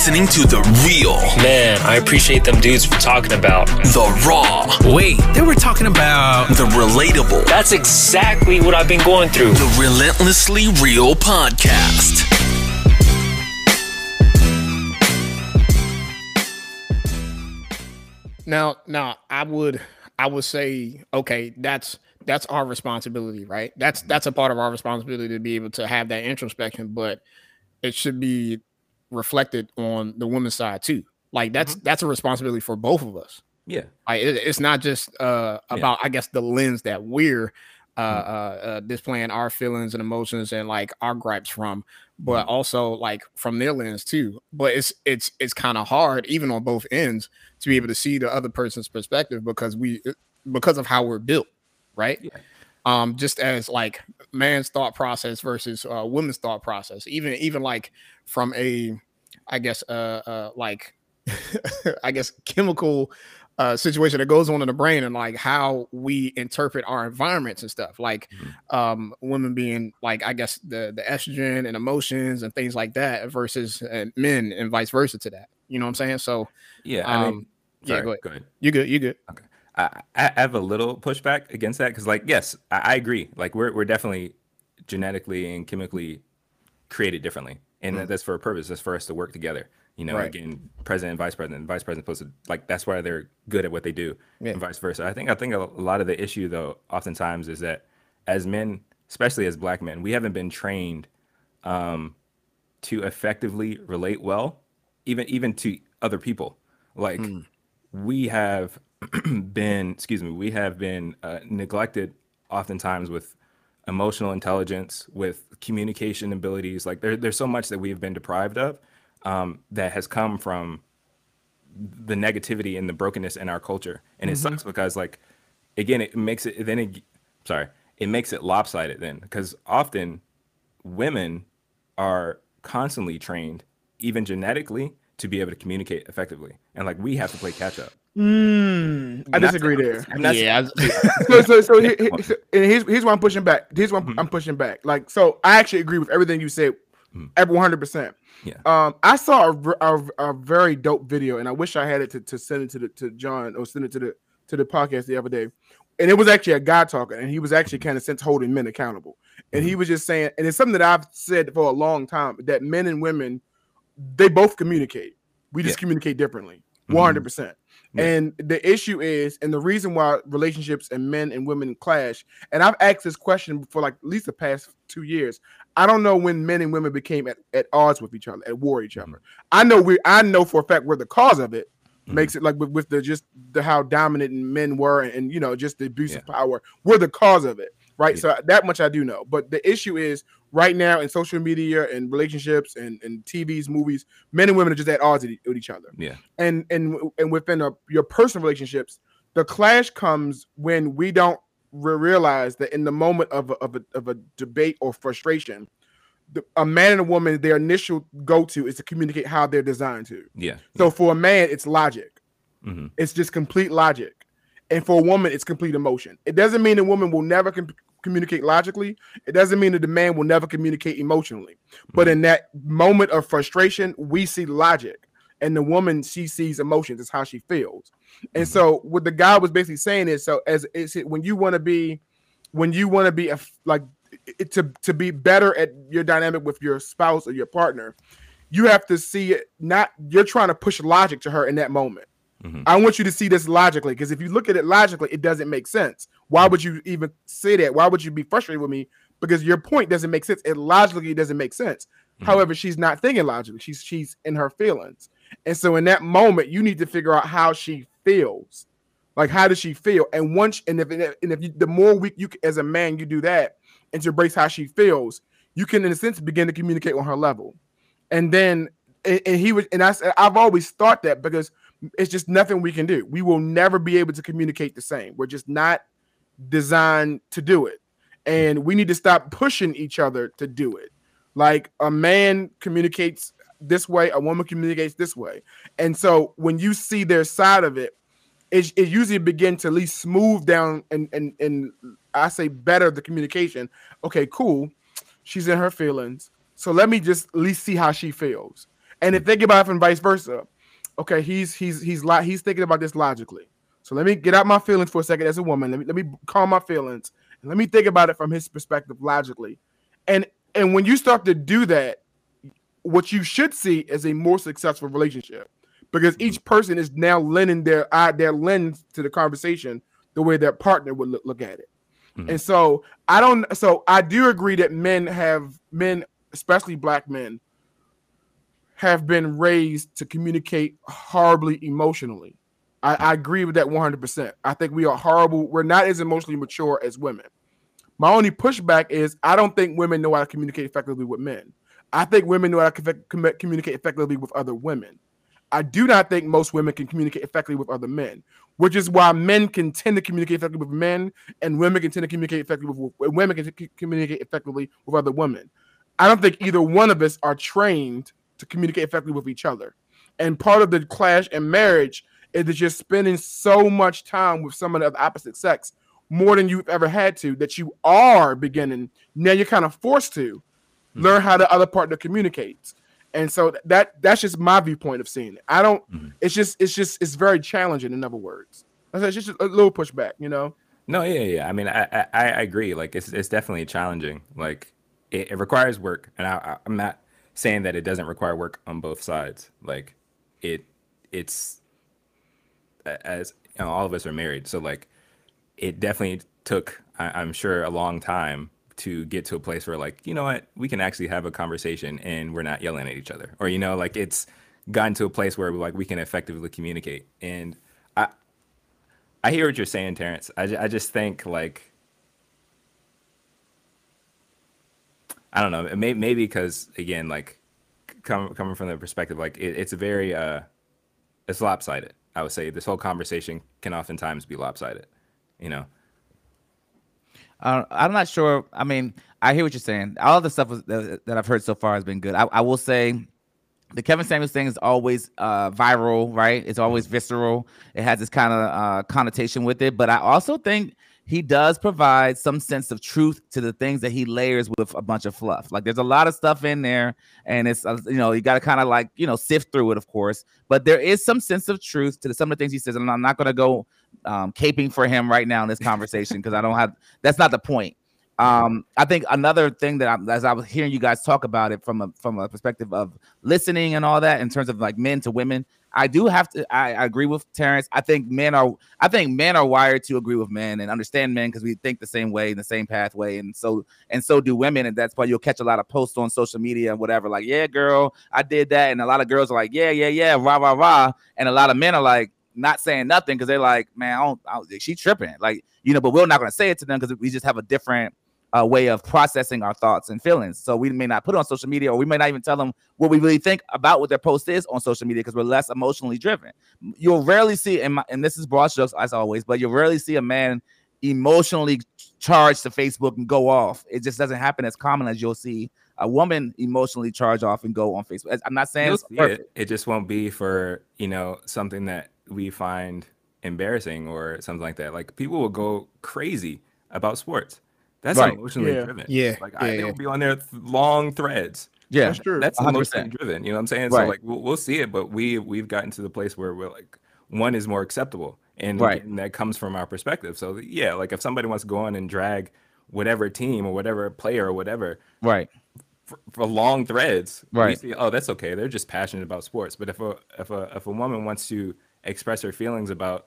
listening to The Real. Man, I appreciate them dudes for talking about The Raw. Wait, they were talking about The Relatable. That's exactly what I've been going through. The Relentlessly Real Podcast. Now, now I would I would say, okay, that's that's our responsibility, right? That's that's a part of our responsibility to be able to have that introspection, but it should be reflected on the women's side too. Like that's mm-hmm. that's a responsibility for both of us. Yeah, like it, it's not just uh, about yeah. I guess the lens that we're uh, mm-hmm. uh, displaying our feelings and emotions and like our gripes from, but mm-hmm. also like from their lens too. But it's it's it's kind of hard even on both ends to be able to see the other person's perspective because we uh, because of how we're built, right? Yeah. Um, just as like man's thought process versus uh, women's thought process, even even like from a, I guess uh, uh like, I guess chemical uh, situation that goes on in the brain and like how we interpret our environments and stuff like mm-hmm. um, women being like i guess the the estrogen and emotions and things like that versus uh, men and vice versa to that you know what i'm saying so yeah um, I mean, sorry, yeah go ahead. go ahead you good you good okay I, I have a little pushback against that because like yes I, I, agree like we're, we're definitely genetically and chemically created differently and mm-hmm. that's for a purpose that's for us to work together you know, right. again, president and vice president, and vice president supposed to like that's why they're good at what they do, yeah. and vice versa. I think I think a lot of the issue though, oftentimes, is that as men, especially as black men, we haven't been trained um, to effectively relate well, even even to other people. Like mm. we have been, excuse me, we have been uh, neglected oftentimes with emotional intelligence, with communication abilities. Like there, there's so much that we've been deprived of um, that has come from the negativity and the brokenness in our culture. And mm-hmm. it sucks because like again, it makes it then it sorry, it makes it lopsided then because often women are constantly trained, even genetically, to be able to communicate effectively. And like we have to play catch up. Mm, I disagree there. Yeah. so, so, so, he, he, so here's, here's why I'm pushing back. Here's why I'm, mm-hmm. I'm pushing back. Like, so I actually agree with everything you said, every 100%. Yeah. Um, I saw a, a, a, very dope video, and I wish I had it to, to send it to the, to John or send it to the to the podcast the other day. And it was actually a guy talking, and he was actually kind of since holding men accountable. And he mm-hmm. was just saying, and it's something that I've said for a long time that men and women, they both communicate. We just yeah. communicate differently, mm-hmm. one hundred percent. And the issue is, and the reason why relationships and men and women clash, and I've asked this question for like at least the past two years. I don't know when men and women became at, at odds with each other, at war each other. I know we I know for a fact we're the cause of it. Mm-hmm. Makes it like with, with, the just the how dominant men were and, and you know just the abuse yeah. of power. We're the cause of it, right? Yeah. So that much I do know. But the issue is right now in social media and relationships and, and TVs, movies, men and women are just at odds with each other. Yeah. And and and within a, your personal relationships, the clash comes when we don't realize that in the moment of a, of a, of a debate or frustration, the, a man and a woman, their initial go to is to communicate how they're designed to. Yeah. So yeah. for a man, it's logic. Mm-hmm. It's just complete logic, and for a woman, it's complete emotion. It doesn't mean a woman will never com- communicate logically. It doesn't mean that the man will never communicate emotionally. But in that moment of frustration, we see logic, and the woman she sees emotions. It's how she feels. And mm-hmm. so what the guy was basically saying is so as is it when you want to be when you want to be a, like it, to to be better at your dynamic with your spouse or your partner, you have to see it not you're trying to push logic to her in that moment. Mm-hmm. I want you to see this logically because if you look at it logically, it doesn't make sense. Why would you even say that? Why would you be frustrated with me? Because your point doesn't make sense. It logically doesn't make sense. Mm-hmm. However, she's not thinking logically. She's she's in her feelings. And so in that moment, you need to figure out how she feels. Like how does she feel? And once and if and if you, the more week you as a man you do that and to embrace how she feels, you can in a sense begin to communicate on her level. And then and, and he was and I said I've always thought that because it's just nothing we can do. We will never be able to communicate the same. We're just not designed to do it. And we need to stop pushing each other to do it. Like a man communicates this way, a woman communicates this way. And so when you see their side of it, it, it usually begin to at least smooth down and and and I say better the communication. Okay, cool. She's in her feelings. So let me just at least see how she feels. And if think about it from vice versa, okay, he's he's he's li- he's thinking about this logically. So let me get out my feelings for a second as a woman. Let me let me calm my feelings and let me think about it from his perspective logically. And and when you start to do that, what you should see is a more successful relationship because each person is now lending their eye their lens to the conversation the way their partner would look, look at it. Mhm. And so I don't so I do agree that men have men, especially black men, have been raised to communicate horribly emotionally. I, I agree with that 100%. I think we are horrible. We're not as emotionally mature as women. My only pushback is I don't think women know how to communicate effectively with men. I think women know how to commu- communicate effectively with other women. I do not think most women can communicate effectively with other men, which is why men can tend to communicate effectively with men, and women can tend to communicate effectively with with- women can c- communicate effectively with other women. I don't think either one of us are trained to communicate effectively with each other. And part of the clash in marriage is that you're spending so much time with someone of the opposite sex more than you've ever had to that you are beginning now you're kind of forced to learn how the other partner communicates and so that that's just my viewpoint of seeing it i don't Mhm. it's just it's just it's very challenging in other words it's just a little pushback you know No, yeah, yeah. I mean, I, I, I agree. Like, it's, it's definitely challenging. Like, it, it requires work, and I, I'm not saying that it doesn't require work on both sides. Like, it, it's as you know, all of us are married, so like, it definitely took, I, I'm sure, a long time to get to a place where, like, you know what, we can actually have a conversation and we're not yelling at each other, or you know, like, it's gotten to a place where like we can effectively communicate, and I, I hear what you're saying, Terrence. I, I just think like I don't know. Maybe maybe because again, like coming coming from the perspective, like it, it's a very uh, it's lopsided. I would say this whole conversation can oftentimes be lopsided. You know. Uh, I'm not sure. I mean, I hear what you're saying. All the stuff that, that I've heard so far has been good. I, I will say the Kevin Samuels thing is always uh, viral, right? It's always visceral. It has this kind of uh, connotation with it. But I also think he does provide some sense of truth to the things that he layers with a bunch of fluff. Like there's a lot of stuff in there, and it's uh, you know you got to kind of like you know sift through it, of course. But there is some sense of truth to the, some of the things he says, and I'm not going to go um, caping for him right now in this conversation because I don't have. That's not the point. Um, I think another thing that I'm, as I was hearing you guys talk about it from a from a perspective of listening and all that, in terms of like men to women, I do have to. I, I agree with Terrence. I think men are. I think men are wired to agree with men and understand men because we think the same way in the same pathway, and so and so do women, and that's why you'll catch a lot of posts on social media and whatever, like, "Yeah, girl, I did that," and a lot of girls are like, "Yeah, yeah, yeah, rah rah rah," and a lot of men are like not saying nothing because they're like, "Man, I don't, I don't, she tripping," like you know, but we're not going to say it to them because we just have a different uh, way of processing our thoughts and feelings. So we may not put it on social media, or we may not even tell them what we really think about what their post is on social media because we're less emotionally driven. You'll rarely see, and, my, and this is broad strokes as always, but you'll rarely see a man emotionally charged to Facebook and go off. It just doesn't happen as common as you'll see a woman emotionally charge off and go on Facebook. I'm not saying it's perfect. it. It just won't be for you know something that we find embarrassing or something like that. Like people will go crazy about sports. That's Right. emotionally Yeah. driven. Yeah, like yeah, I, yeah. they'll be on their th- long threads. Yeah, that's true That's 100%. emotionally driven. You know what I'm saying? So like we'll, we'll see it, but we we've gotten to the place where we're like one is more acceptable, and, Right. and that comes from our perspective. So yeah, like if somebody wants to go on and drag whatever team or whatever player or whatever right. for, for long threads, we Right. see, oh, that's okay. They're just passionate about sports. But if a if a if a woman wants to express her feelings about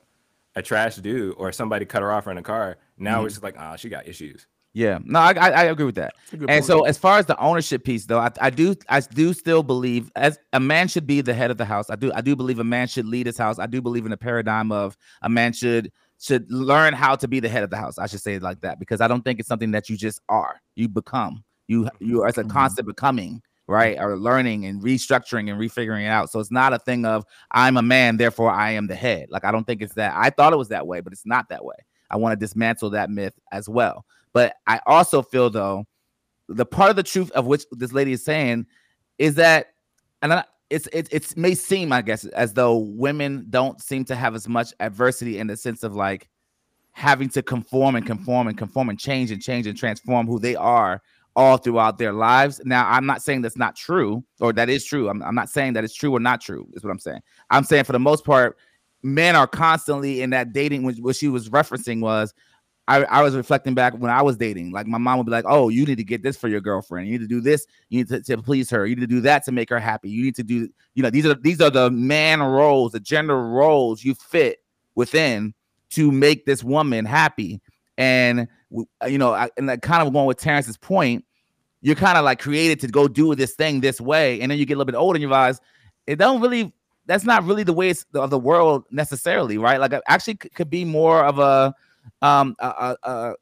a trash dude or somebody cut her off in a car, now Mm-hmm. it's just like, ah, she got issues. Yeah, no, I, I I agree with that. And point. so, as far as the ownership piece, though, I, I do I do still believe as a man should be the head of the house. I do I do believe a man should lead his house. I do believe in the paradigm of a man should should learn how to be the head of the house. I should say it like that because I don't think it's something that you just are. You become. You you as a Mhm. constant becoming, right? Or learning and restructuring and refiguring it out. So it's not a thing of I'm a man, therefore I am the head. Like I don't think it's that. I thought it was that way, but it's not that way. I want to dismantle that myth as well. But I also feel though, the part of the truth of which this lady is saying is that, and I, it's it, it may seem, I guess, as though women don't seem to have as much adversity in the sense of like having to conform and conform and conform and change and change and transform who they are all throughout their lives. Now, I'm not saying that's not true or that is true. I'm, I'm not saying that it's true or not true, is what I'm saying. I'm saying for the most part, men are constantly in that dating, which what she was referencing was I, I was reflecting back when I was dating. Like my mom would be like, "Oh, you need to get this for your girlfriend. You need to do this. You need to, to please her. You need to do that to make her happy. You need to do, you know, these are these are the man roles, the gender roles you fit within to make this woman happy." And uh, you know, I, and kind of going with Terrence's point, you're kind of like created to go do this thing this way, and then you get a little bit older and you realize it don't really. That's not really the way of the world necessarily, right? Like, uh, actually, could be more of a um uh, uh,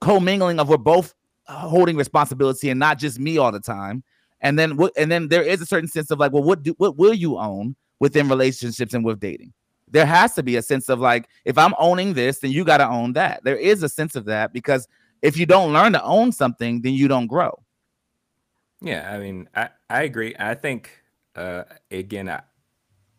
co-mingling of we're both holding responsibility and not just me all the time. And then what and then there is a certain sense of like well what do what will you own within relationships and with dating? There has to be a sense of like if i'm owning this then you got to own that. There is a sense of that because if you don't learn to own something then you don't grow. Yeah i mean i i agree. I think uh again I,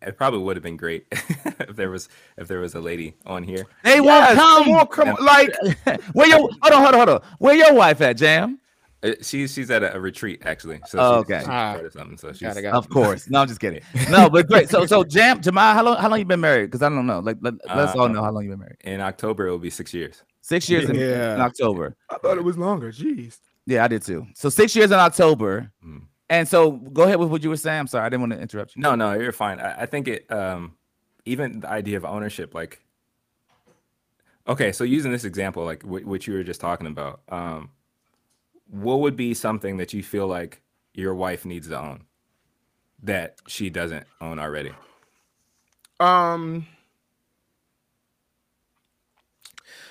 it probably would have been great if there was if there was a lady on here. They yes, won't come. Come on, come on. Like where your hold on, hold on, hold on. Where your wife at, Jam? Uh, she's she's at a, a, retreat actually. So oh, okay. She's ah. or something. So she's of course. No, I'm just kidding. No, but great. So so Jam, Jamal, how long how long you been married? Because I don't know. Like let, us uh, all know how long you been married. In October, it will be six years. Six years in, in October. I thought it was longer. Jeez. Yeah, I did too. So six years in October. Mm. And so go ahead with what you were saying. I'm sorry, I didn't want to interrupt you. No, no, you're fine. I, I think it um even the idea of ownership, like okay, so using this example, like w- what you were just talking about, um, what would be something that you feel like your wife needs to own that she doesn't own already? Um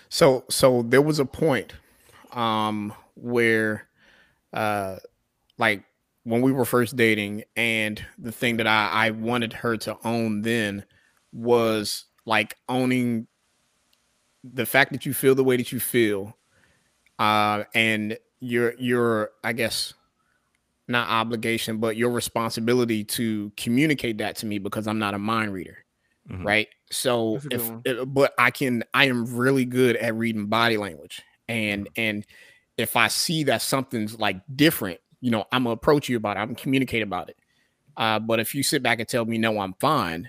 so so there was a point um where uh like when we were first dating and the thing that I, I wanted her to own then was like owning the fact that you feel the way that you feel uh and your your i guess not obligation but your responsibility to communicate that to me because i'm not a mind reader mm-hmm. right so if, if, but i can i am really good at reading body language and mm-hmm. and if i see that something's like different you know, I'm gonna approach you about it. I'm gonna communicate about it. Uh, but if you sit back and tell me no, I'm fine,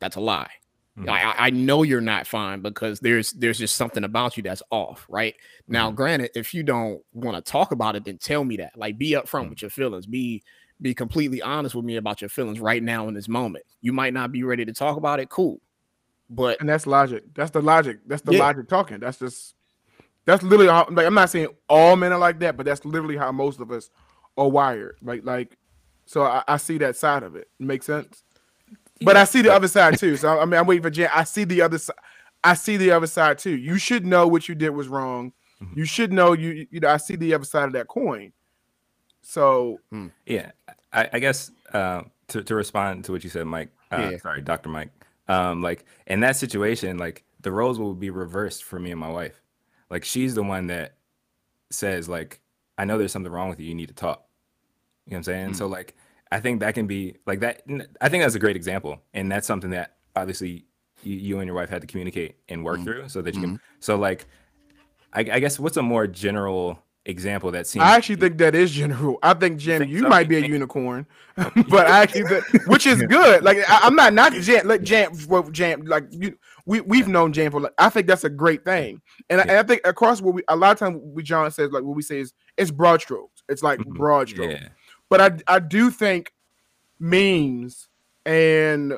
that's a lie. Mm-hmm. I, I know you're not fine because there's there's just something about you that's off, right? Mm-hmm. Now, granted, if you don't want to talk about it, then tell me that. Like, be upfront mm-hmm. with your feelings. Be be completely honest with me about your feelings right now in this moment. You might not be ready to talk about it. Cool, but and that's logic. That's the logic. That's the yeah. logic talking. That's just that's literally how. Like, I'm not saying all men are like that, but that's literally how most of us or wired. Like like so I, I see that side of it. Make sense? But I see the other side too. So I mean I'm waiting for Jan. I see the other side. I see the other side too. You should know what you did was wrong. Mm-hmm. You should know you you know I see the other side of that coin. So hmm. yeah, I, I guess uh, to to respond to what you said, Mike. Uh, yeah. Sorry, Doctor Mike. Um, like in that situation, like the roles will be reversed for me and my wife. Like she's the one that says like I know there's something wrong with you. You need to talk. You know what I'm saying? Mm-hmm. So like I think that can be like that. I think that's a great example, and that's something that obviously you, you and your wife had to communicate and work mm-hmm. through, so that you can. Mm-hmm. So like, I, I, guess what's a more general example that seems? I actually think that is general. I think Jam, you, you so? might be a unicorn, but I actually, think, which is good. Like I, am not not Jam, like Jam, well, Jam, like you. We we've known Jam for. Like, I think that's a great thing, and, yeah. I, and I think across what we a lot of times we John says like what we say is it's broad strokes. It's like mm-hmm. broad strokes. Yeah. But I I do think memes and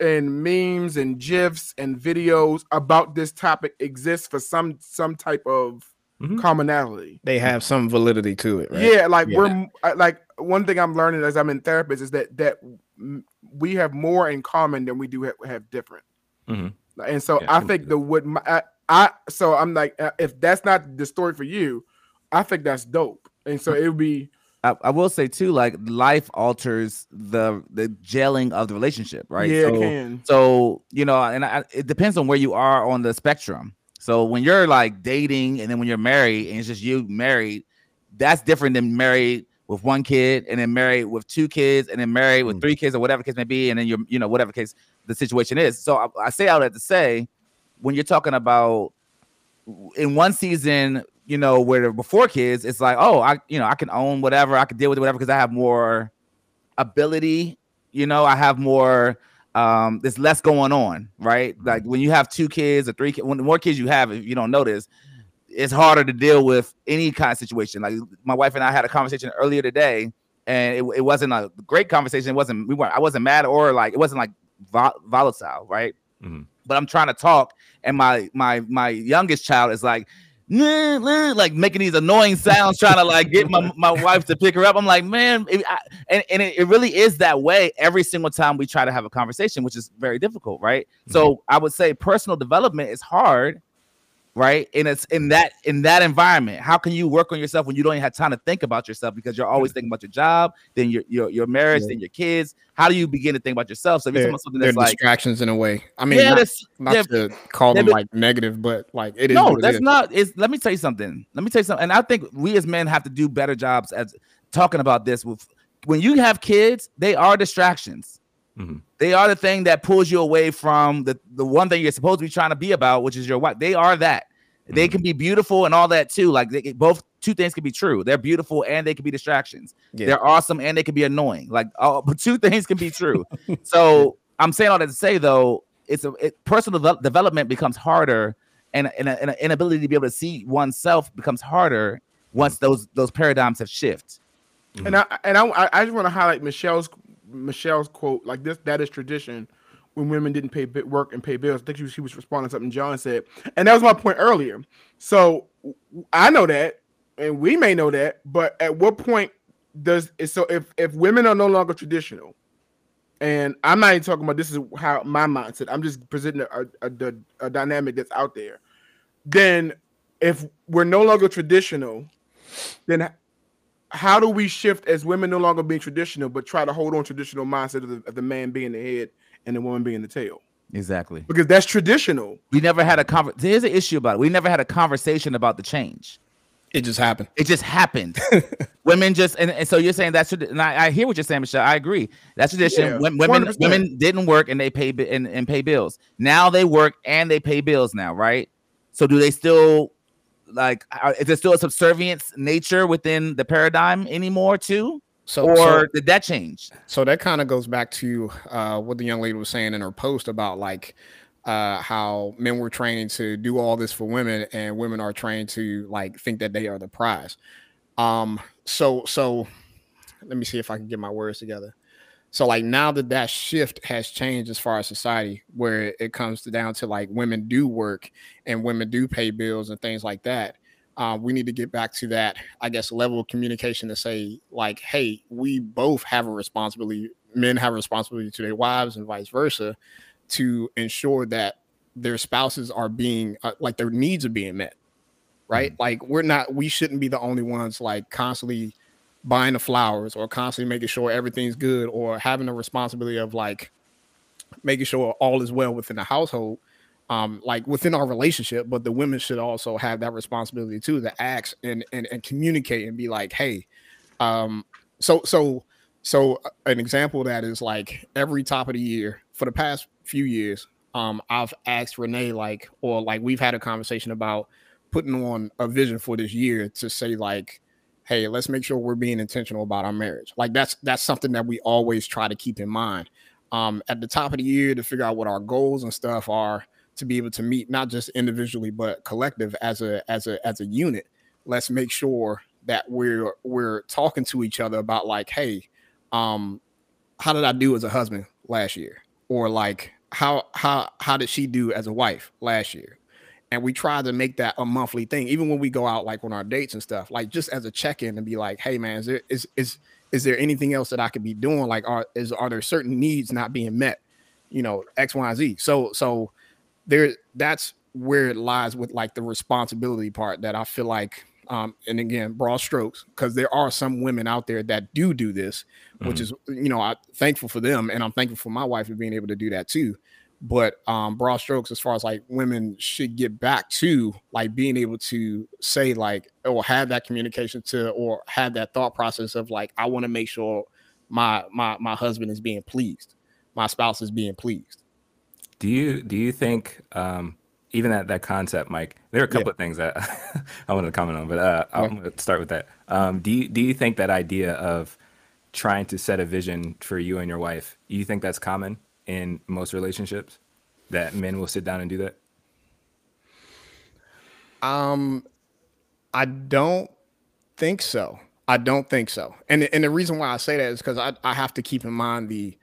and memes and gifs and videos about this topic exist for some some type of mm-hmm. commonality. They have some validity to it, right? Yeah, like yeah. we're like one thing I'm learning as I'm in therapist is that that we have more in common than we do have, have different. Mm-hmm. And so yeah, I think the what my, I, I so I'm like uh, if that's not the story for you, I think that's dope. And so it would be I, I, will say too, like life alters the the gelling of the relationship, right? Yeah, so, it can. So you know, and I, it depends on where you are on the spectrum. So when you're like dating, and then when you're married, and it's just you married, that's different than married with one kid, and then married with two kids, and then married with mm. three kids, or whatever case may be, and then you're, you know, whatever case the situation is. So I, I say all that to say, when you're talking about in one season you know, where before kids, it's like, oh, I, you know, I can own whatever, I can deal with whatever because I have more ability. You know, I have more. Um, there's less going on, right? Like when you have two kids or three, kids, when the more kids you have, if you don't notice, it's harder to deal with any kind of situation. Like my wife and I had a conversation earlier today, and it, it wasn't a great conversation. It wasn't we weren't I wasn't mad or like it wasn't like vol- volatile, right? Mhm. But I'm trying to talk, and my my my youngest child is like. "Nah, nah," like making these annoying sounds, trying to like get my, my wife to pick her up. I'm like, man, it, I, and, and it, it really is that way every single time we try to have a conversation, which is very difficult, right? So mm-hmm. I would say personal development is hard right? And it's in that in that environment. How can you work on yourself when you don't even have time to think about yourself because you're always thinking about your job, then your your, your marriage, Yeah. then your kids. How do you begin to think about yourself? So if you're They're, talking about something that's like, distractions in a way. I mean, yeah, not, not to call them like negative, but like it is. no, that's is. not. Is let me tell you something. Let me tell you something. And I think we as men have to do better jobs as talking about this. With when you have kids, they are distractions. Mhm. They are the thing that pulls you away from the the one thing you're supposed to be trying to be about, which is your wife. They are that. They can be beautiful and all that too. Like they, both two things can be true. They're beautiful and they can be distractions. Yeah. They're awesome and they can be annoying. Like all, but two things can be true. so I'm saying all that to say though, it's a it, personal devel- development becomes harder, and and, a, and an inability to be able to see oneself becomes harder once those those paradigms have shifted. And I and I I just want to highlight Michelle's Michelle's quote like this. That is tradition. When women didn't pay work and pay bills, I think she was, she was responding to something John said, and that was my point earlier. So I know that, and we may know that, but at what point does it? So if if women are no longer traditional, and I'm not even talking about this is how my mindset. I'm just presenting a, a, a, a dynamic that's out there. Then, if we're no longer traditional, then how do we shift as women no longer being traditional, but try to hold on traditional mindset of the, of the man being the head and the woman being the tail? Exactly. Because that's traditional. We never had a conversation. Here's an issue about it. We never had a conversation about the change. It just happened. It just happened. Women just and, and so you're saying that's tradi- and I, I hear what you're saying, Michelle. I agree. That's tradition. Yeah, Wom- women 100%. women didn't work and they pay bi- and, and pay bills. Now they work and they pay bills now, right? So do they still like are, is there still a subservience nature within the paradigm anymore too? So, Or so, did that change? so that kind of goes back to uh, what the young lady was saying in her post about like uh, how men were training to do all this for women, and women are trained to like think that they are the prize. Um, so so let me see if I can get my words together. So like now that that shift has changed as far as society, where it comes to down to like women do work and women do pay bills and things like that. Uh, we need to get back to that, I guess, level of communication to say like, hey, we both have a responsibility. Men have a responsibility to their wives and vice versa, to ensure that their spouses are being uh, like their needs are being met. Right? Like we're not. We shouldn't be the only ones like constantly buying the flowers or constantly making sure everything's good or having the responsibility of like making sure all is well within the household um like within our relationship but the women should also have that responsibility too to ask and and, and communicate and be like hey um so so so uh, an example of that is like every top of the year for the past few years um i've asked renee like or like we've had a conversation about putting on a vision for this year to say like hey let's make sure we're being intentional about our marriage. Like that's that's something that we always try to keep in mind. Um at the top of the year to figure out what our goals and stuff are to be able to meet not just individually but collective as a as a as a unit let's make sure that we're we're talking to each other about like hey um how did i do as a husband last year? Or like how how how did she do as a wife last year and we try to make that a monthly thing even when we go out like on our dates and stuff like just as a check-in and be like hey man is there is is is there anything else that i could be doing? Like are is are there certain needs not being met you know x y and z? So so there that's where it lies with like the responsibility part that i feel like um and again broad strokes because there are some women out there that do do this which is you know i'm thankful for them and i'm thankful for my wife for being able to do that too but um broad strokes as far as like women should get back to like being able to say like or have that communication to or have that thought process of like i want to make sure my my my husband is being pleased my spouse is being pleased Do you do you think um, even that that concept, Mike. There are a couple of things that I wanted to comment on, but uh, I'm going to start with that. Um, do you do you think that idea of trying to set a vision for you and your wife, do you think that's common in most relationships? That men will sit down and do that? Um, I don't think so. I don't think so. And and the reason why I say that is because I, I have to keep in mind the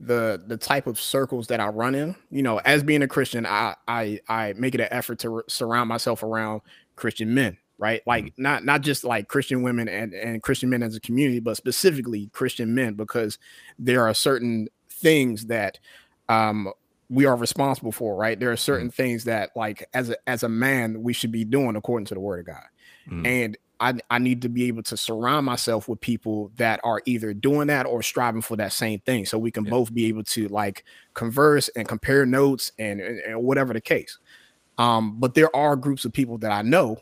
the the type of circles that I run in. You know, as being a Christian, I I I make it an effort to surround myself around Christian men, right? Like mm-hmm. not not just like Christian women and and Christian men as a community, but specifically Christian men because there are certain things that um we are responsible for, right? There are certain mm-hmm. things that like as a as a man we should be doing according to the word of God. Mm-hmm. And I, I need to be able to surround myself with people that are either doing that or striving for that same thing so we can yeah. both be able to like converse and compare notes and, and, and, whatever the case um but there are groups of people that i know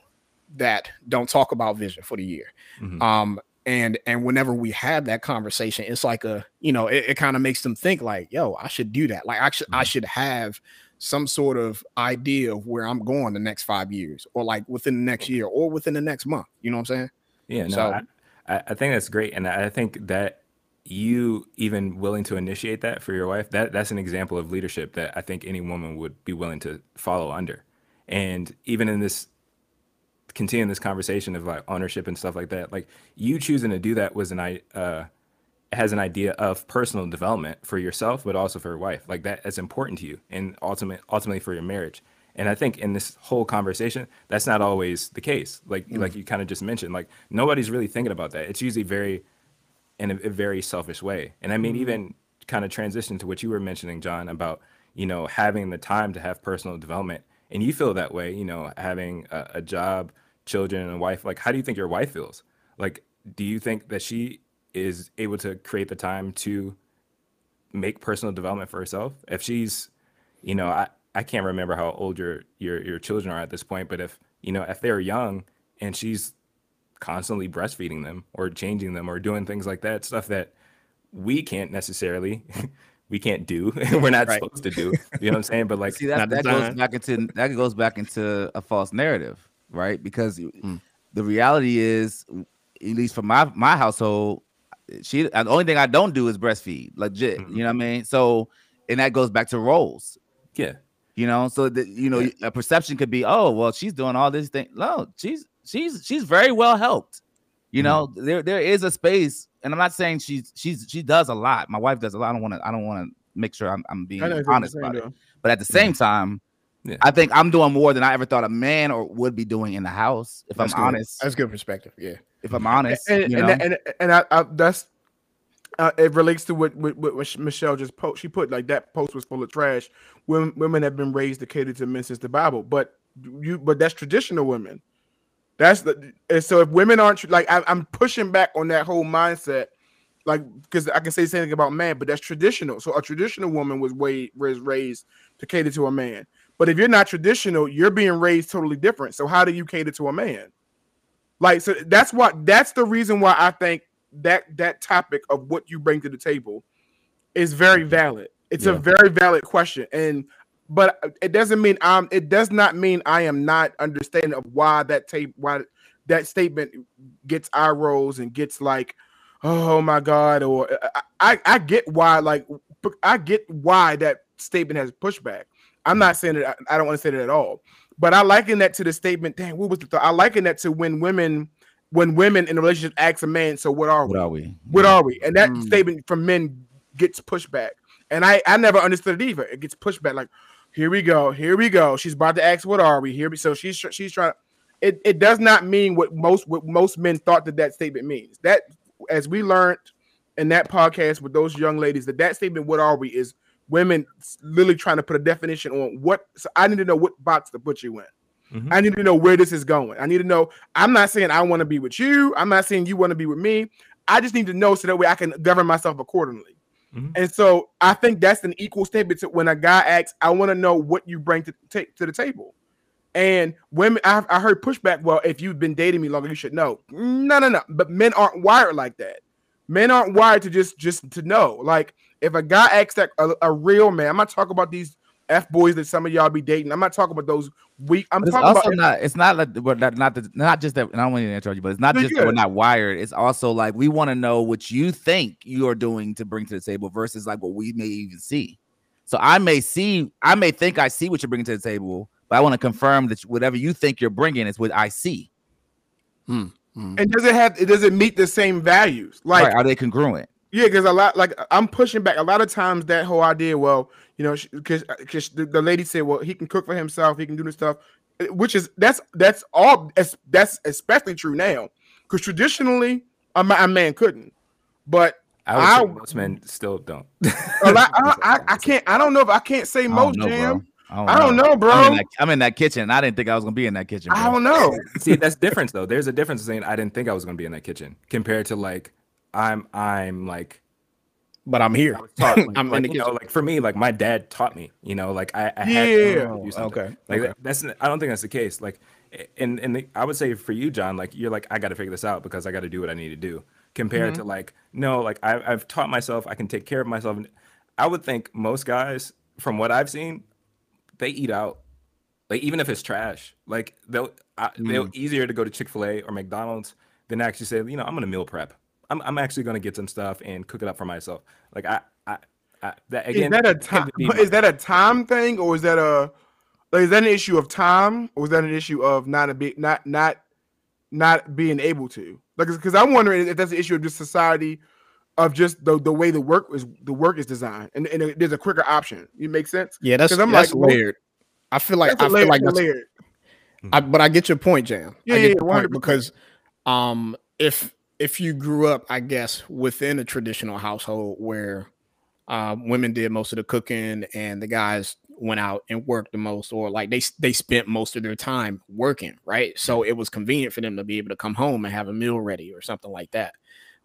that don't talk about vision for the year mm-hmm. um and and whenever we have that conversation it's like a you know it, it kind of makes them think like yo i should do that like i should mm-hmm. i should have some sort of idea of where I'm going the next five years, or like within the next year, or within the next month. You know what I'm saying? Yeah, no, so, I, I think that's great, and I think that you even willing to initiate that for your wife that that's an example of leadership that I think any woman would be willing to follow under. And even in this continuing this conversation of like ownership and stuff like that, like you choosing to do that was an I uh has an idea of personal development for yourself, but also for your wife. Like that is important to you and ultimate ultimately for your marriage. And I think in this whole conversation, that's not always the case. Like mm. like you kind of just mentioned, like nobody's really thinking about that. It's usually very in a, a very selfish way. And I mean, mm. even kind of transition to what you were mentioning, John, about you know having the time to have personal development. And you feel that way, you know, having a, a job, children, and a wife. Like, how do you think your wife feels? Like, do you think that she is able to create the time to make personal development for herself. If she's, you know, I, I can't remember how old your your your children are at this point, but if you know if they're young and she's constantly breastfeeding them or changing them or doing things like that, stuff that we can't necessarily we can't do we're not right. supposed to do you know what i'm saying but like see that, that goes back into that goes back into a false narrative right because mm. the reality is at least for my my household she the only thing I don't do is breastfeed, legit. Mm-hmm. You know what I mean? So, and that goes back to roles. Yeah. You know, so that you know, yeah. a perception could be, oh, well, she's doing all these things. No, she's she's she's very well helped. You mm-hmm. know, there there is a space, and I'm not saying she's she's she does a lot. My wife does a lot. I don't want to I don't want to make sure I'm, I'm being honest about though. it. But at the same mm-hmm. time, yeah. I think I'm doing more than I ever thought a man or would be doing in the house. If that's I'm good. honest, that's good perspective. Yeah if I'm honest. And you know? and, and, and I, I, that's uh, it relates to what, what, what Michelle just post. She put like that post was full of trash. Women women have been raised to cater to men since the Bible, but you but that's traditional women. That's the and so if women aren't like I, am pushing back on that whole mindset, like because I can say something about man, but that's traditional. So a traditional woman was way was raised to cater to a man. But if you're not traditional, you're being raised totally different. So how do you cater to a man? Like so that's what that's the reason why I think that that topic of what you bring to the table is very mm-hmm. valid. It's yeah. a very valid question. And but it doesn't mean I'm it does not mean I am not understanding of why that tape why that statement gets eye rolls and gets like oh my god or uh, I I get why like I get why that statement has pushback. I'm not saying that I, I don't want to say that at all. But I liken that to the statement. Dang, what was the thought? I liken that to when women, when women in a relationship ask a man, "So what are we? What are we? What are we?" And that mm. statement from men gets pushback. And I, I never understood it either. It gets pushback. Like, here we go, here we go. She's about to ask, "What are we?" Here we. So she's she's trying. It, it does not mean what most what most men thought that that statement means. That as we learned in that podcast with those young ladies, that that statement, "What are we?" is women literally trying to put a definition on what. So I need to know what box to put you in. Mm-hmm. I need to know where this is going. I need to know. I'm not saying I want to be with you. I'm not saying you want to be with me. I just need to know so that way I can govern myself accordingly. Mm-hmm. And so I think that's an equal statement to when a guy asks, I want to know what you bring to take to the table. And women, I, I heard pushback. Well, if you've been dating me longer, you should know. No, no, no. But men aren't wired like that. Men aren't wired to just just to know. Like if a guy acts that a, a real man, I'm not talking about these f boys that some of y'all be dating. I'm not talking about those weak. I'm But it's talking also about not. It's not like we're not not, the, not just that. And I don't want to interrupt you, but it's not just you're that we're not wired. It's also like we want to know what you think you are doing to bring to the table versus like what we may even see. So I may see, I may think I see what you're bringing to the table, but I want to confirm that whatever you think you're bringing is what I see. Hmm, hmm. and does it have does it meet the same values? Like right? Are they congruent? Yeah, because a lot like I'm pushing back a lot of times that whole idea. Well, you know, because because the, the lady said, well, he can cook for himself, he can do this stuff, eh, which is that's that's all that's, that's especially true now. Because traditionally, a, a man couldn't, but I would I- say most men still don't. a lot, I, I, I can't. I don't know if I can't say I most don't know, jam. bro. I don't know, bro. I'm in, that, I'm in that kitchen. and I didn't think I was gonna be in that kitchen. I don't know. See, that's difference though. There's a difference saying I didn't think I was gonna be in that kitchen compared to like I'm I'm like But I'm here. I was taught like, I'm in like, the you know, like for me, like my dad taught me, you know, like I, I had Yeah. to do something. Okay, Like okay. that's I don't think that's the case. Like and and the, I would say for you, John, like you're like I got to figure this out because I got to do what I need to do. Compared Mm-hmm. to like no, like I, I've taught myself I can take care of myself. And I would think most guys, from what I've seen, they eat out. Like even if it's trash, like they'll I, they'll easier to go to Chick Fil A or McDonald's than actually say, you know, I'm gonna meal prep. I'm I'm actually gonna get some stuff and cook it up for myself. Like I I, I that again. is that a time? Is that a time thing, or is that a like, is that an issue of time, or is that an issue of not a big not not not being able to? Like, because I'm wondering if that's an issue of just society, of just the the way the work is the work is designed, and, and there's a quicker option. You make sense? Yeah, that's 'Cause I'm that's like, well, layered. I feel like That's I a feel layer, like a that's layer. I, but I get your point, Jam. Yeah, I yeah, your point because um if if you grew up, I guess, within a traditional household where uh, women did most of the cooking and the guys went out and worked the most, or like they they spent most of their time working, right? So it was convenient for them to be able to come home and have a meal ready or something like that.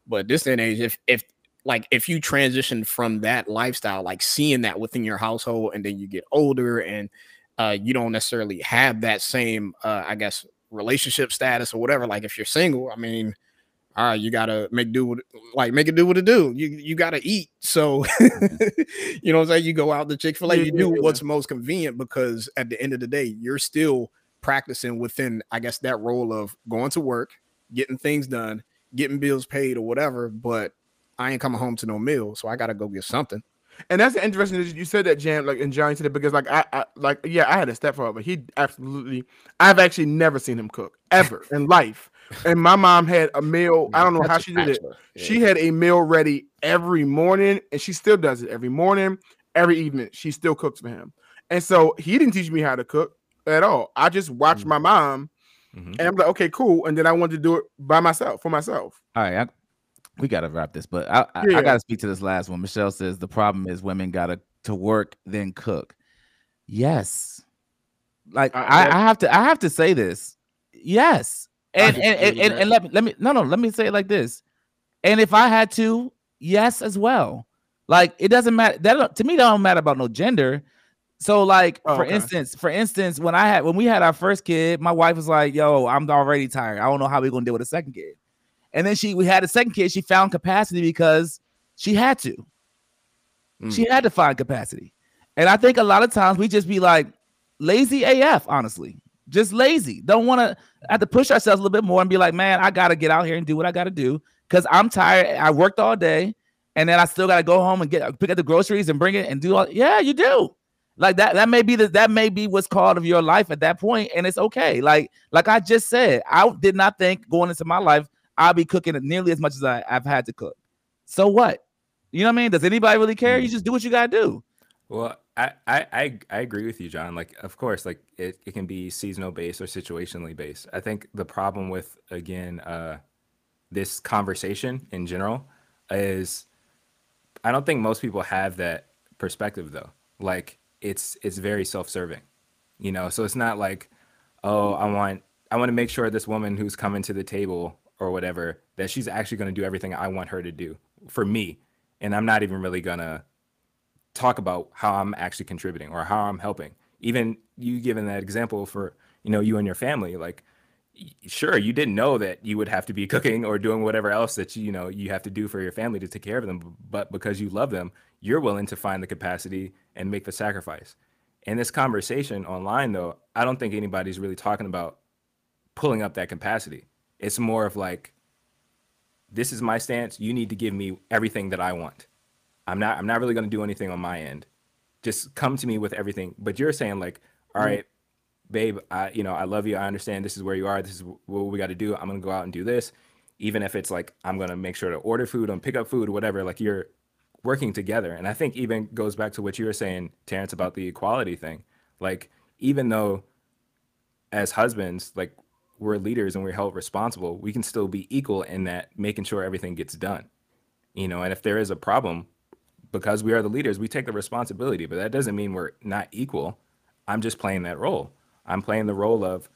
But this day and age, if if like if you transition from that lifestyle, like seeing that within your household, and then you get older and uh, you don't necessarily have that same, uh, I guess, relationship status or whatever. Like if you're single, I mean, all right, you gotta make do with like make it do what it do. You you gotta eat. So mm-hmm. you know what I'm saying? You go out to Chick-fil-A, you do what's most convenient because at the end of the day, you're still practicing within, I guess, that role of going to work, getting things done, getting bills paid or whatever, but I ain't coming home to no meal, so I gotta go get something. And that's interesting that you said that, Jam. Like, and Johnny said it because, like, I, I, like, yeah, I had a stepfather, but he absolutely, I've actually never seen him cook ever in life. And my mom had a meal. I don't know how That's she did it. Yeah. She had a meal ready every morning, and she still does it every morning, every evening. She still cooks for him. And so he didn't teach me how to cook at all. I just watched my mom, Mhm. and I'm like, okay, cool. And then I wanted to do it by myself for myself. All right, I, we gotta wrap this, but I, I, Yeah. I gotta speak to this last one. Michelle says the problem is women gotta to work then cook. Yes, like I, I have to I have to say this. Yes, and and, and, and, and let me let me no no let me say it like this. And if I had to, yes as well. Like it doesn't matter. That to me that don't matter about no gender. So like Oh, for okay. instance, for instance, when I had when we had our first kid, my wife was like, "Yo, I'm already tired. I don't know how we're gonna deal with a second kid." And then she we had a second kid. She found capacity because she had to. She had to find capacity. And I think a lot of times we just be like lazy AF, honestly. Just lazy. Don't want to have to push ourselves a little bit more and be like, man, I gotta get out here and do what I gotta do because I'm tired. I worked all day, and then I still gotta go home and get pick up the groceries and bring it and do all. Yeah, you do. Like that. That may be the that may be what's called of your life at that point, and it's okay. Like like I just said, I did not think going into my life I'll be cooking nearly as much as I, I've had to cook. So what? You know what I mean? Does anybody really care? You mm. just do what you gotta do. Well, I, I I agree with you, John. Like, of course, like it, it can be seasonal based or situationally based. I think the problem with again uh this conversation in general is I don't think most people have that perspective though. Like it's it's very self-serving. You know, so it's not like, oh, I want I want to make sure this woman who's coming to the table or whatever that she's actually going to do everything I want her to do for me, and I'm not even really gonna talk about how I'm actually contributing or how I'm helping. Even you giving that example for you know you and your family, like sure you didn't know that you would have to be cooking or doing whatever else that you, know you have to do for your family to take care of them, but because you love them, you're willing to find the capacity and make the sacrifice. in this conversation online though i don't think anybody's really talking about pulling up that capacity it's more of like this is my stance you need to give me everything that i want i'm not i'm not really going to do anything on my end. Just come to me with everything. But you're saying like all right babe i you know i love you. I understand this is where you are. This is what we got to do. I'm going to go out and do this. Even if it's like i'm going to make sure to order food and pick up food whatever like you're working together. And i think even goes back to what you were saying terrence about the equality thing. Like even though as husbands like we're leaders and we're held responsible we can still be equal in that making sure everything gets done. You know and if there is a problem because we are the leaders we take the responsibility but that doesn't mean we're not equal i'm just playing that role i'm playing the role of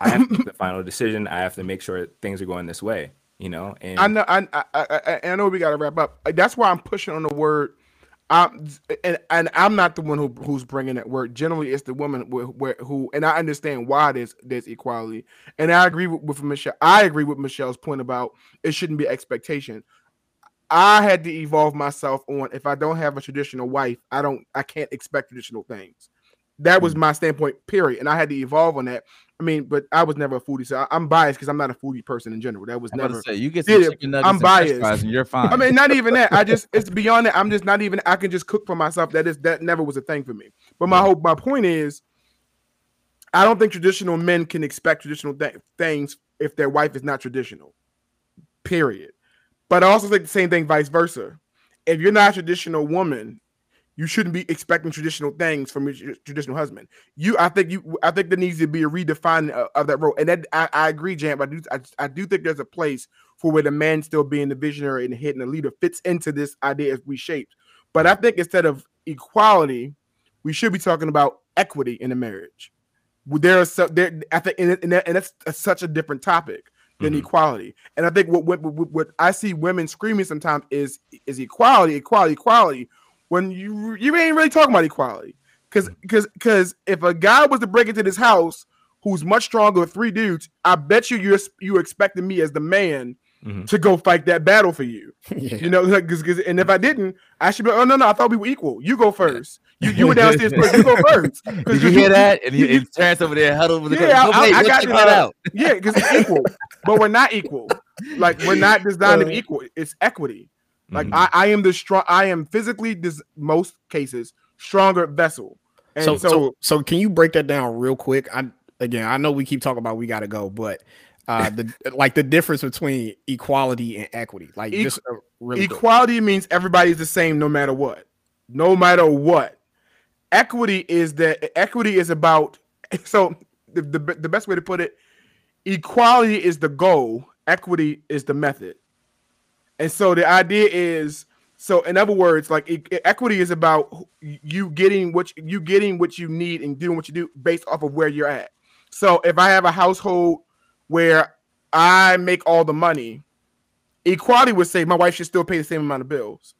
i have to make the final decision i have to make sure things are going this way you know and I know. I, I, I, I know we got to wrap up. Uh, that's why I'm pushing on the word. I'm, and and I'm not the one who who's bringing that word. Generally, it's the woman where who, and I understand why there's there's equality. And I agree with, with Michelle. I agree with Michelle's point about it shouldn't be expectation. I had to evolve myself on if I don't have a traditional wife, I don't I can't expect traditional things. That was mm. my standpoint, period. And I had to evolve on that. I mean, but I was never a foodie, so I, am biased because I'm not a foodie person in general. That was I'm never. say you get some chicken nuggets I'm and biased. fries and you're fine. I mean, not even that. I just it's beyond that. I'm just not even. I can just cook for myself. That is that never was a thing for me. But my mm. hope, my point is, I don't think traditional men can expect traditional th- things if their wife is not traditional. Period. But I also think the same thing vice versa. If you're not a traditional woman, you shouldn't be expecting traditional things from your traditional husband. You, I think you, I think there needs to be a redefining of, of that role. And that I, I agree, Jam. I do, I, I do think there's a place for where the man still being the visionary and the head and the leader fits into this idea as we shaped. But I think instead of equality, we should be talking about equity in a marriage. There are so there, I think, and, and, that's such a different topic than Mhm. equality. And I think what, what what what I see women screaming sometimes is is equality, equality, equality. When you you ain't really talking about equality, because because because if a guy was to break into this house who's much stronger with three dudes, I bet you you're you expecting me as the man Mhm. to go fight that battle for you. yeah. You know, because and if I didn't, I should be. Oh no, no, I thought we were equal. You go first. You you were downstairs first. You go first. 'Cause Did you hear that? And, he, and Terrence over there huddled with the Yeah, Go, I- babe, I got you. that Uh, out. Yeah, because it's equal, but we're not equal. Like we're not designed to Uh, be equal. It's equity. Like Mhm. I, I am the strong. I am physically, this most cases, stronger vessel. And so, so, so so can you break that down real quick? I again, I know we keep talking about we got to go, but uh the like the difference between equality and equity, like Equ- just uh, really quick. equality means everybody's the same no matter what. No matter what. Equity is that equity is about. So the, the the best way to put it, equality is the goal. Equity is the method. And so the idea is so in other words like equity is about you getting what you- you getting what you need and doing what you do based off of where you're at. So if I have a household where I make all the money, equality would say my wife should still pay the same amount of bills.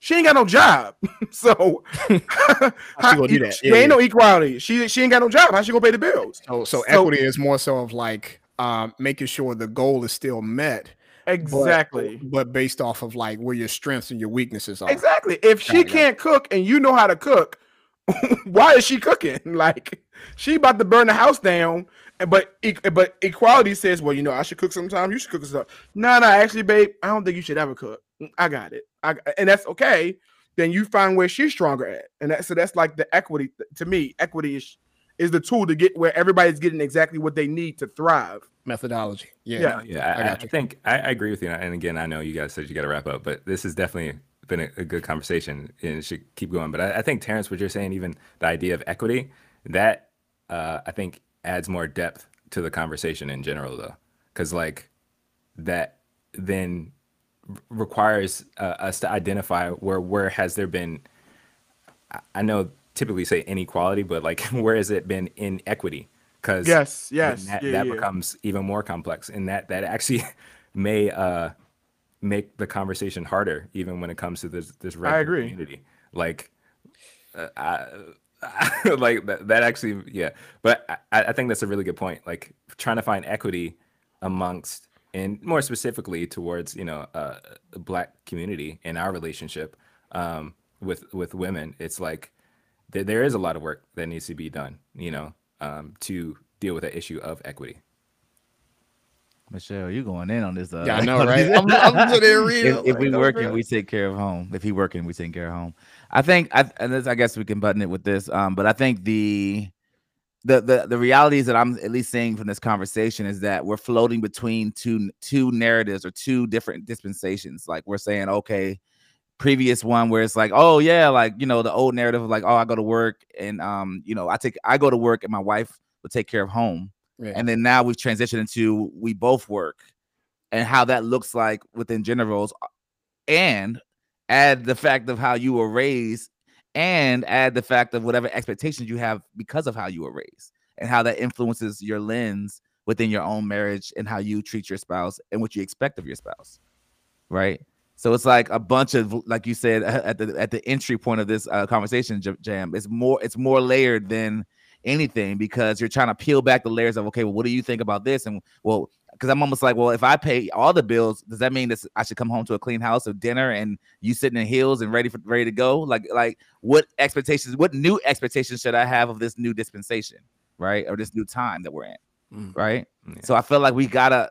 She ain't got no job, so How she gonna do that? There Yeah, ain't no equality. She she ain't got no job. How she gonna pay the bills? So, so So- equity is more so of like um, making sure the goal is still met, Exactly. but, based off of like where your strengths and your weaknesses are. Exactly. If she Got it, got it. can't cook and you know how to cook, why is she cooking? Like she about to burn the house down. But but equality says, well, you know, I should cook sometime. You should cook stuff. No, no, actually, babe, I don't think you should ever cook. I got it. I, and that's okay. Then you find where she's stronger at, and that, so that's like the equity. To me, equity is is the tool to get where everybody's getting exactly what they need to thrive. Methodology. Yeah. Yeah. Yeah, I I, I, got you. think I, I agree with you. And again, I know you guys said you got to wrap up, but this has definitely been a, a good conversation and should keep going. But I, I think Terrence, what you're saying, even the idea of equity, that uh, I think adds more depth to the conversation in general, though, because like that then r- requires uh, us to identify where where has there been. I- I know typically say inequality, but like where has it been inequity? Because Yes, yes, that, yeah, that yeah. becomes even more complex and that that actually may uh make the conversation harder even when it comes to this this red pill agree. community like uh, I, like that, that actually yeah but I, I think that's a really good point like trying to find equity amongst and more specifically towards you know uh, black community in our relationship um with with women it's like there, there is a lot of work that needs to be done, you know, um, to deal with the issue of equity. Michelle, you going in on this? Uh, Yeah, I know, right? I'm, I'm sitting there reading. if, if we working, we take care of home. If he working, we take care of home. I think, I, and this, I guess we can button it with this. Um, but I think the the the the realities that I'm at least seeing from this conversation is that we're floating between two two narratives or two different dispensations. Like we're saying, okay, previous one where it's like, oh yeah, like you know, the old narrative of like, oh, I go to work and um, you know, I take I go to work and my wife will take care of home. Yeah. And then now we've transitioned into we both work and how that looks like within gender roles and add the fact of how you were raised and add the fact of whatever expectations you have because of how you were raised and how that influences your lens within your own marriage and how you treat your spouse and what you expect of your spouse right? So it's like a bunch of like you said at the at the entry point of this uh, conversation jam it's more it's more layered than anything because you're trying to peel back the layers of okay well what do you think about this and well because i'm almost like well if i pay all the bills does that mean that i should come home to a clean house of dinner and you sitting in heels and ready for ready to go like like what expectations what new expectations should i have of this new dispensation right or this new time that we're in Mm. right Yeah. so i feel like we gotta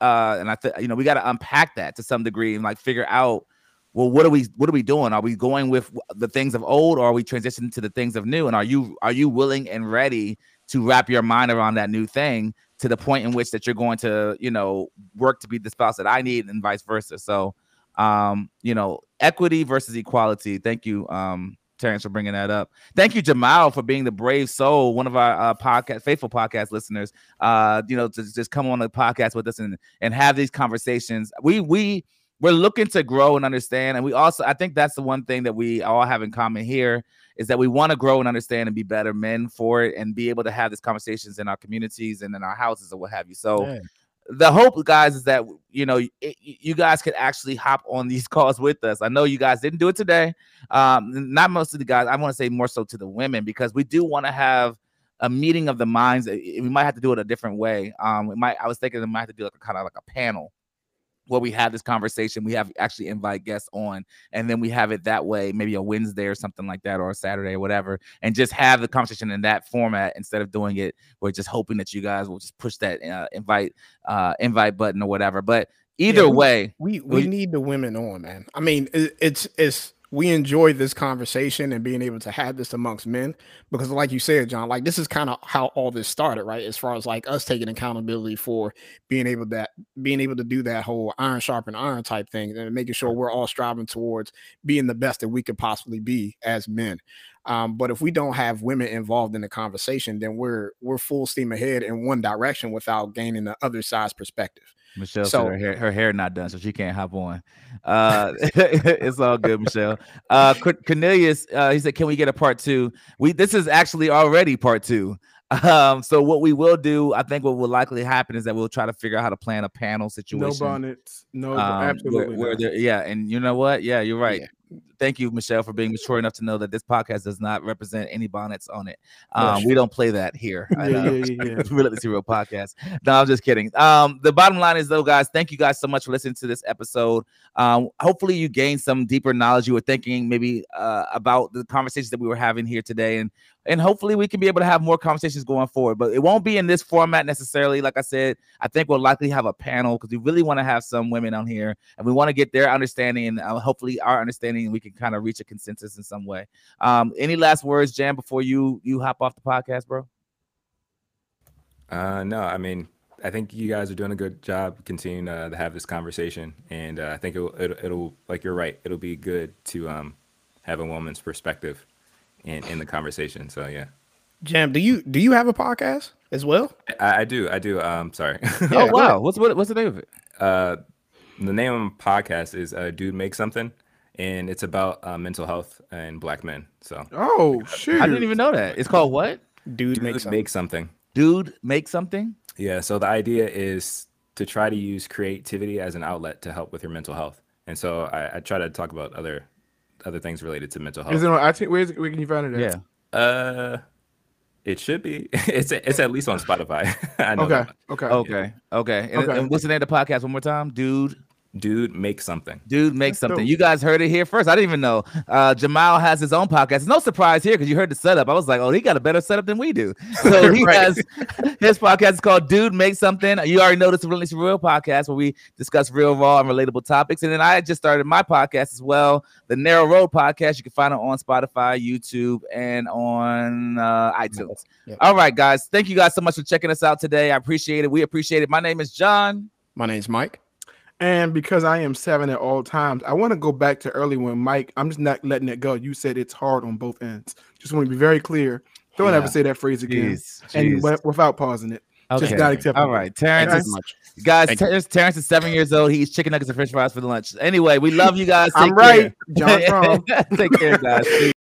uh and i think you know we gotta unpack that to some degree and like figure out well what are we what are we doing are we going with the things of old or are we transitioning to the things of new and are you are you willing and ready to wrap your mind around that new thing to the point in which that you're going to you know work to be the spouse that i need and vice versa so um you know equity versus equality thank you um Terrence for bringing that up. Thank you, Jamal, for being the brave soul, one of our uh, podcast faithful podcast listeners. Uh, you know, to just come on the podcast with us and and have these conversations. We we we're looking to grow and understand, and we also I think that's the one thing that we all have in common here is that we want to grow and understand and be better men for it, and be able to have these conversations in our communities and in our houses or what have you. So Yeah. the hope, guys, is that you know it, you guys could actually hop on these calls with us. I know you guys didn't do it today. Um, not most of the guys. I want to say more so to the women because we do want to have a meeting of the minds. Uh, We might have to do it a different way. Um, we might. I was thinking we might have to do like a kind of like a panel where we have this conversation. We have actually invite guests on, and then we have it that way, maybe a Wednesday or something like that, or a Saturday or whatever, and just have the conversation in that format instead of doing it. We're just hoping that you guys will just push that uh, invite uh, invite button or whatever. But either we- way, we we- we need the women on, man. I mean, it, it's it's we enjoy this conversation and being able to have this amongst men because, like you said, John, like this is kind of how all this started, right? As far as like us taking accountability for being able that being able to do that whole iron sharpen iron type thing and making sure we're all striving towards being the best that we could possibly be as men. Um, but if we don't have women involved in the conversation, then we're we're full steam ahead in one direction without gaining the other side's perspective. Michelle So- said her hair, her hair not done, so she can't hop on. Uh, it's all good, Michelle. Uh, Cor- Cornelius, uh, he said, "Can we get a part two? We this is actually already part two. Um, so what we will do, I think, what will likely happen is that we'll try to figure out how to plan a panel situation. No bonnets. No, um, absolutely. where- where not. yeah, and you know what? Yeah, you're right. Thank you, Michelle, for being mature enough to know that this podcast does not represent any bonnets on it. Um, we don't play that here. Yeah, yeah, yeah, yeah. Relentless Hero podcast. No, I'm just kidding. Um, the bottom line is though, guys, thank you guys so much for listening to this episode. Um, hopefully you gained some deeper knowledge. You were thinking maybe uh about the conversations that we were having here today, and and hopefully we can be able to have more conversations going forward. But it won't be in this format necessarily. Like I said, I think we'll likely have a panel because we really want to have some women on here, and we want to get their understanding and uh, hopefully our understanding. And We can kind of reach a consensus in some way. Um, any last words, Jam, before you you hop off the podcast, bro? Uh, no, I mean, I think you guys are doing a good job continuing uh, to have this conversation, and uh, I think it'll, it'll, it'll, like you're right, it'll be good to um, have a woman's perspective in, in the conversation. So yeah, Jam, do you do you have a podcast as well? I, I do, I do. Um, sorry. oh wow, what's what, what's the name of it? uh, the name of my podcast is uh, "Dude Make Something," and it's about uh, mental health and black men. So Oh shoot! I didn't even know that. It's called what? Dude, Dude makes Make Something. Dude, make something. Yeah, so the idea is to try to use creativity as an outlet to help with your mental health. And so I, I try to talk about other other things related to mental health. Is it on iTunes? Where, is it, where can you find it? At? Yeah. uh it should be. It's it's at least on Spotify. I know Okay. that. Okay. Okay. Okay. And, Okay. and what's the name of the podcast? One more time, dude. Dude, make something. Dude, make That's something. dope. You guys heard it here first. I didn't even know. Uh, Jamal has his own podcast. It's no surprise here because you heard the setup. I was like, oh, he got a better setup than we do. So he Right. has his podcast is called Dude Make Something. You already know this is Relentless Real podcast where we discuss real, raw, and relatable topics. And then I just started my podcast as well, the Narrow Road Podcast. You can find it on Spotify, YouTube, and on uh, iTunes. Yep. All right, guys. Thank you guys so much for checking us out today. I appreciate it. We appreciate it. My name is John. My name is Mike. And because I am seven at all times, I want to go back to early when Mike, I'm just not letting it go. You said it's hard on both ends. Just want to be very clear. Don't Yeah. ever say that phrase again. Jeez, And jeez. without pausing it. Just Okay. not acceptable. All right, Terrence Guys, is much. guys. Thank. Terrence, Terrence is seven years old. He eats chicken nuggets and French fries for lunch. Anyway, we love you guys. I'm Take right. care. John Fromm. Take care, guys.